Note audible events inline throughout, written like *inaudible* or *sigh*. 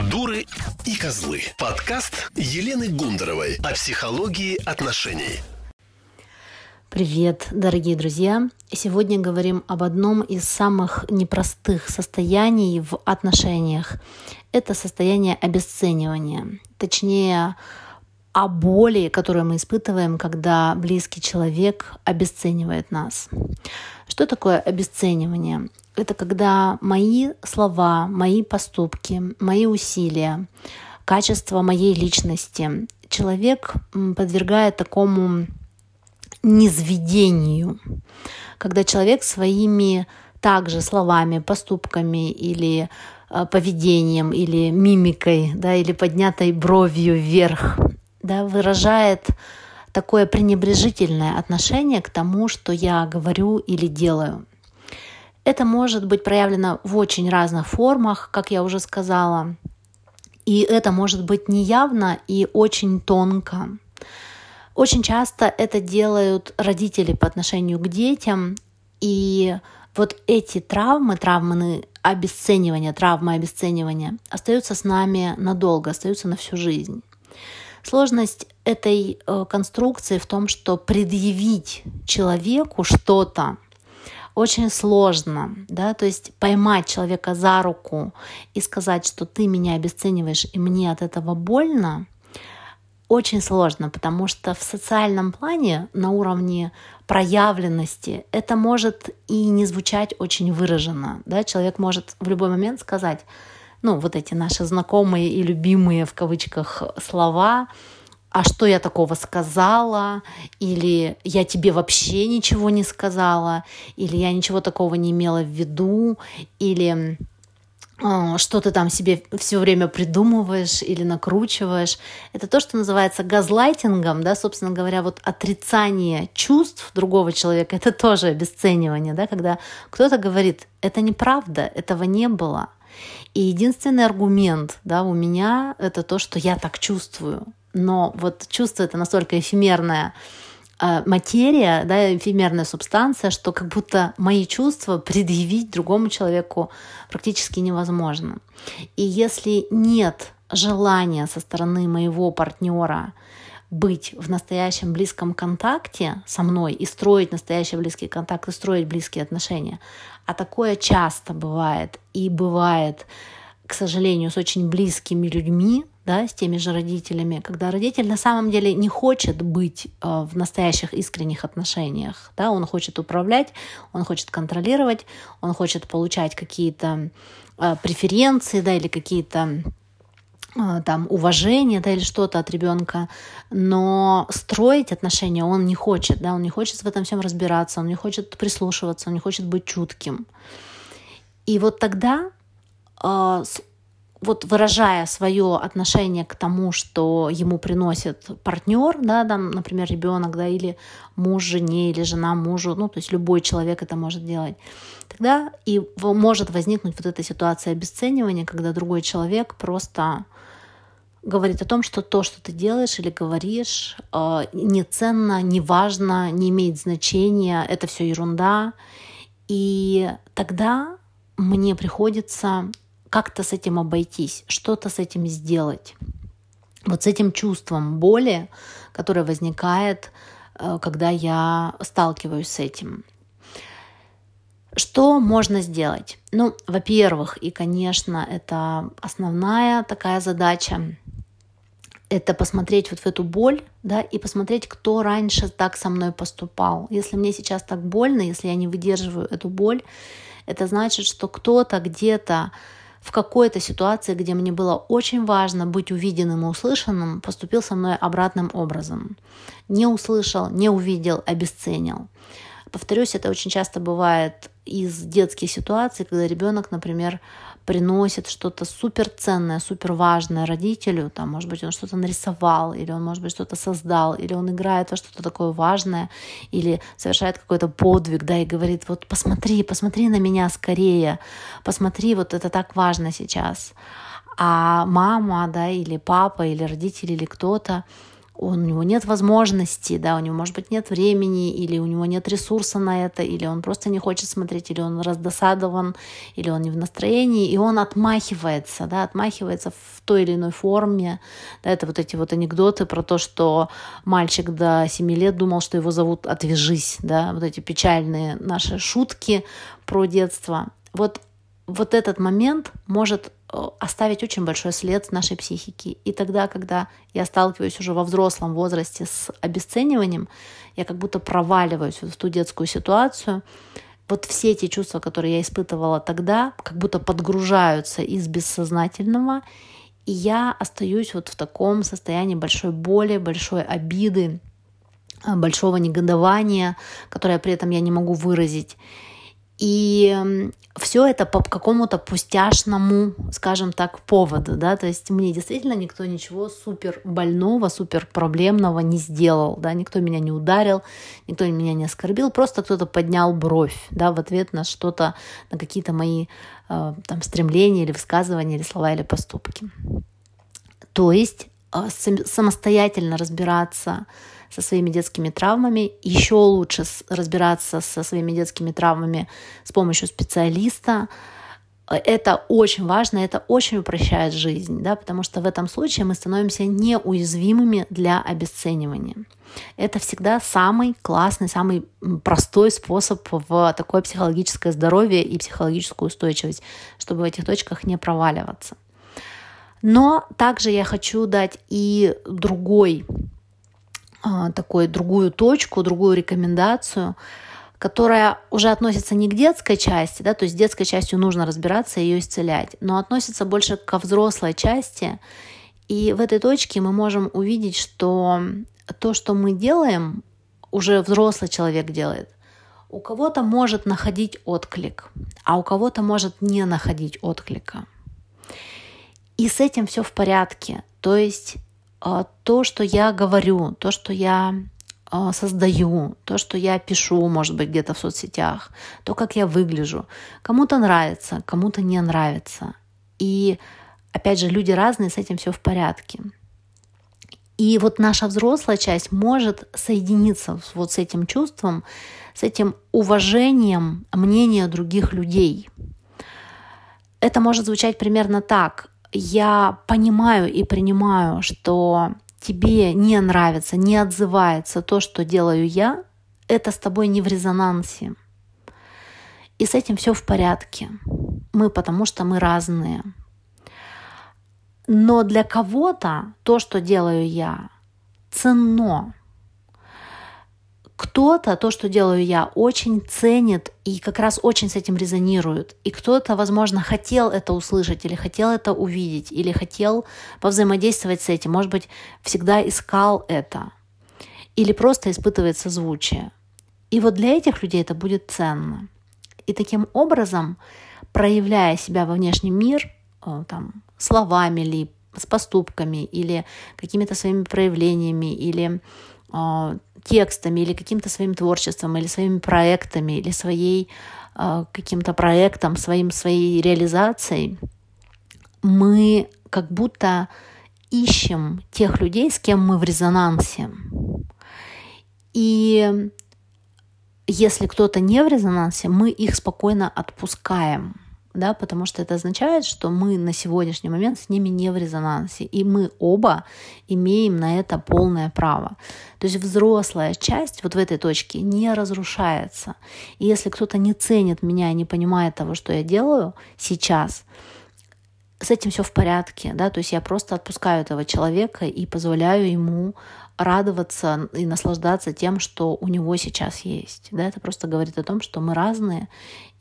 «Дуры и козлы». Подкаст Елены Гундаровой о психологии отношений. Привет, дорогие друзья! Сегодня говорим об одном из самых непростых состояний в отношениях. Это состояние обесценивания. Точнее, о боли, которую мы испытываем, когда близкий человек обесценивает нас. Что такое обесценивание? Это когда мои слова, мои поступки, мои усилия, качество моей личности человек подвергает такому низведению, когда человек своими также словами, поступками или э, поведением или мимикой, да, или поднятой бровью вверх да, выражает такое пренебрежительное отношение к тому, что я говорю или делаю. Это может быть проявлено в очень разных формах, как я уже сказала. И это может быть неявно и очень тонко. Очень часто это делают родители по отношению к детям. И вот эти травмы, травмы обесценивания, травмы обесценивания остаются с нами надолго, остаются на всю жизнь. Сложность этой э, конструкции в том, что предъявить человеку что-то очень сложно, да, то есть поймать человека за руку и сказать, что ты меня обесцениваешь и мне от этого больно, очень сложно, потому что в социальном плане на уровне проявленности это может и не звучать очень выраженно. Да? Человек может в любой момент сказать, ну, вот эти наши знакомые и любимые в кавычках слова, а что я такого сказала, или я тебе вообще ничего не сказала, или я ничего такого не имела в виду, или а, что ты там себе все время придумываешь или накручиваешь. Это то, что называется газлайтингом, да, собственно говоря, вот отрицание чувств другого человека, это тоже обесценивание, да, когда кто-то говорит, это неправда, этого не было. И единственный аргумент да, у меня это то, что я так чувствую. Но вот чувство это настолько эфемерная э, материя, да, эфемерная субстанция, что как будто мои чувства предъявить другому человеку практически невозможно. И если нет желания со стороны моего партнера быть в настоящем близком контакте со мной и строить настоящий близкий контакт и строить близкие отношения. А такое часто бывает и бывает, к сожалению, с очень близкими людьми, да, с теми же родителями, когда родитель на самом деле не хочет быть э, в настоящих искренних отношениях, да, он хочет управлять, он хочет контролировать, он хочет получать какие-то э, преференции, да, или какие-то там уважение, да, или что-то от ребенка, но строить отношения он не хочет, да, он не хочет в этом всем разбираться, он не хочет прислушиваться, он не хочет быть чутким. И вот тогда, а, вот выражая свое отношение к тому, что ему приносит партнер, да, там, например, ребенок, да, или муж жене, или жена мужу, ну, то есть любой человек это может делать, тогда и может возникнуть вот эта ситуация обесценивания, когда другой человек просто говорит о том, что то, что ты делаешь или говоришь, э, не ценно, не важно, не имеет значения, это все ерунда. И тогда мне приходится как-то с этим обойтись, что-то с этим сделать. Вот с этим чувством боли, которое возникает, э, когда я сталкиваюсь с этим. Что можно сделать? Ну, во-первых, и, конечно, это основная такая задача это посмотреть вот в эту боль, да, и посмотреть, кто раньше так со мной поступал. Если мне сейчас так больно, если я не выдерживаю эту боль, это значит, что кто-то где-то в какой-то ситуации, где мне было очень важно быть увиденным и услышанным, поступил со мной обратным образом. Не услышал, не увидел, обесценил. Повторюсь, это очень часто бывает из детских ситуаций, когда ребенок, например, приносит что-то суперценное, супер важное родителю, там, может быть, он что-то нарисовал, или он, может быть, что-то создал, или он играет во что-то такое важное, или совершает какой-то подвиг, да, и говорит, вот посмотри, посмотри на меня скорее, посмотри, вот это так важно сейчас. А мама, да, или папа, или родители, или кто-то у него нет возможности, да, у него, может быть, нет времени, или у него нет ресурса на это, или он просто не хочет смотреть, или он раздосадован, или он не в настроении, и он отмахивается, да, отмахивается в той или иной форме. Да, это вот эти вот анекдоты про то, что мальчик до 7 лет думал, что его зовут «отвяжись», да, вот эти печальные наши шутки про детство. Вот, вот этот момент может оставить очень большой след в нашей психике. И тогда, когда я сталкиваюсь уже во взрослом возрасте с обесцениванием, я как будто проваливаюсь в ту детскую ситуацию. Вот все эти чувства, которые я испытывала тогда, как будто подгружаются из бессознательного, и я остаюсь вот в таком состоянии большой боли, большой обиды, э, большого негодования, которое при этом я не могу выразить. И все это по какому-то пустяшному, скажем так, поводу, да, то есть мне действительно никто ничего супер больного, супер проблемного не сделал, да, никто меня не ударил, никто меня не оскорбил, просто кто-то поднял бровь, да, в ответ на что-то, на какие-то мои э, там стремления или высказывания, или слова, или поступки. То есть э, самостоятельно разбираться со своими детскими травмами, еще лучше разбираться со своими детскими травмами с помощью специалиста. Это очень важно, это очень упрощает жизнь, да, потому что в этом случае мы становимся неуязвимыми для обесценивания. Это всегда самый классный, самый простой способ в такое психологическое здоровье и психологическую устойчивость, чтобы в этих точках не проваливаться. Но также я хочу дать и другой такую другую точку, другую рекомендацию, которая уже относится не к детской части, да, то есть с детской частью нужно разбираться и ее исцелять, но относится больше ко взрослой части. И в этой точке мы можем увидеть, что то, что мы делаем, уже взрослый человек делает. У кого-то может находить отклик, а у кого-то может не находить отклика. И с этим все в порядке. То есть а, то, что я говорю, то, что я а, создаю, то, что я пишу, может быть, где-то в соцсетях, то, как я выгляжу. Кому-то нравится, кому-то не нравится. И опять же, люди разные, с этим все в порядке. И вот наша взрослая часть может соединиться вот с этим чувством, с этим уважением мнения других людей. Это может звучать примерно так я понимаю и принимаю, что тебе не нравится, не отзывается то, что делаю я, это с тобой не в резонансе. И с этим все в порядке. Мы потому что мы разные. Но для кого-то то, что делаю я, ценно кто-то то, что делаю я, очень ценит и как раз очень с этим резонирует. И кто-то, возможно, хотел это услышать или хотел это увидеть, или хотел повзаимодействовать с этим, может быть, всегда искал это. Или просто испытывает созвучие. И вот для этих людей это будет ценно. И таким образом, проявляя себя во внешний мир, э, там, словами ли, с поступками или какими-то своими проявлениями или текстами или каким-то своим творчеством, или своими проектами, или своей э, каким-то проектом, своим, своей реализацией, мы как будто ищем тех людей, с кем мы в резонансе. И если кто-то не в резонансе, мы их спокойно отпускаем да, потому что это означает, что мы на сегодняшний момент с ними не в резонансе, и мы оба имеем на это полное право. То есть взрослая часть вот в этой точке не разрушается. И если кто-то не ценит меня, не понимает того, что я делаю сейчас, с этим все в порядке, да, то есть я просто отпускаю этого человека и позволяю ему радоваться и наслаждаться тем, что у него сейчас есть. Да, это просто говорит о том, что мы разные,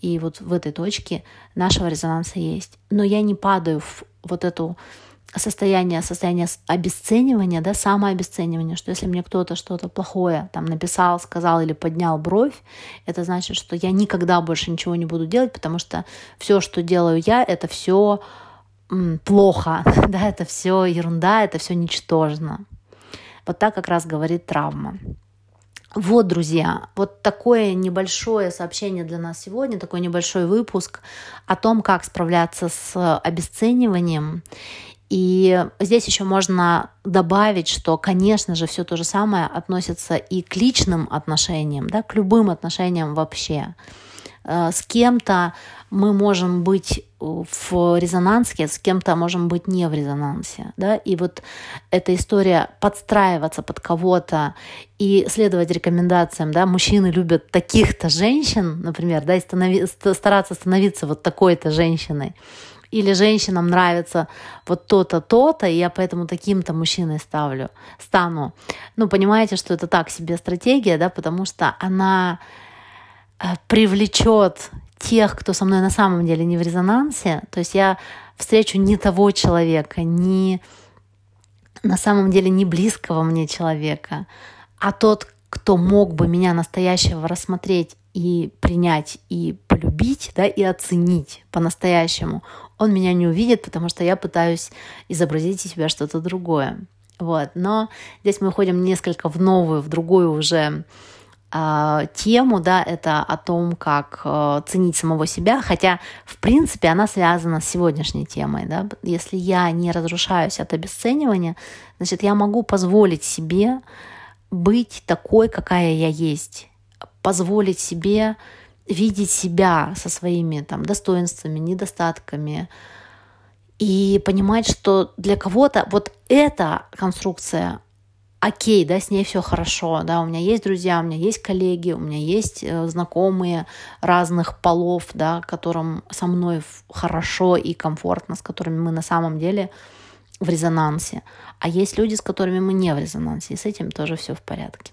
и вот в этой точке нашего резонанса есть. Но я не падаю в вот эту состояние, состояние обесценивания, да, самообесценивания, что если мне кто-то что-то плохое там написал, сказал или поднял бровь, это значит, что я никогда больше ничего не буду делать, потому что все, что делаю я, это все плохо, *laughs* да, это все ерунда, это все ничтожно. Вот так как раз говорит травма. Вот, друзья, вот такое небольшое сообщение для нас сегодня, такой небольшой выпуск о том, как справляться с обесцениванием. И здесь еще можно добавить, что, конечно же, все то же самое относится и к личным отношениям, да, к любым отношениям вообще. Э, с кем-то мы можем быть в резонансе, с кем-то можем быть не в резонансе. Да? И вот эта история подстраиваться под кого-то и следовать рекомендациям. Да? Мужчины любят таких-то женщин, например, да, и станови, стараться становиться вот такой-то женщиной. Или женщинам нравится вот то-то, то-то, и я поэтому таким-то мужчиной ставлю, стану. Ну, понимаете, что это так себе стратегия, да, потому что она привлечет тех, кто со мной на самом деле не в резонансе, то есть я встречу не того человека, не на самом деле не близкого мне человека, а тот, кто мог бы меня настоящего рассмотреть и принять, и полюбить, да, и оценить по-настоящему, он меня не увидит, потому что я пытаюсь изобразить из себя что-то другое. Вот. Но здесь мы уходим несколько в новую, в другую уже тему, да, это о том, как э, ценить самого себя, хотя, в принципе, она связана с сегодняшней темой, да, если я не разрушаюсь от обесценивания, значит, я могу позволить себе быть такой, какая я есть, позволить себе видеть себя со своими там достоинствами, недостатками, и понимать, что для кого-то вот эта конструкция окей, да, с ней все хорошо, да, у меня есть друзья, у меня есть коллеги, у меня есть э, знакомые разных полов, да, которым со мной хорошо и комфортно, с которыми мы на самом деле в резонансе. А есть люди, с которыми мы не в резонансе, и с этим тоже все в порядке.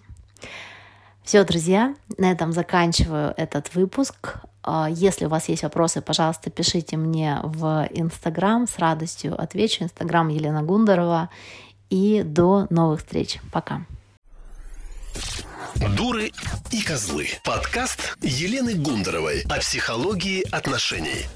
Все, друзья, на этом заканчиваю этот выпуск. А, если у вас есть вопросы, пожалуйста, пишите мне в Инстаграм, с радостью отвечу. Инстаграм Елена Гундарова и до новых встреч. Пока. Дуры и козлы. Подкаст Елены Гундаровой о психологии отношений.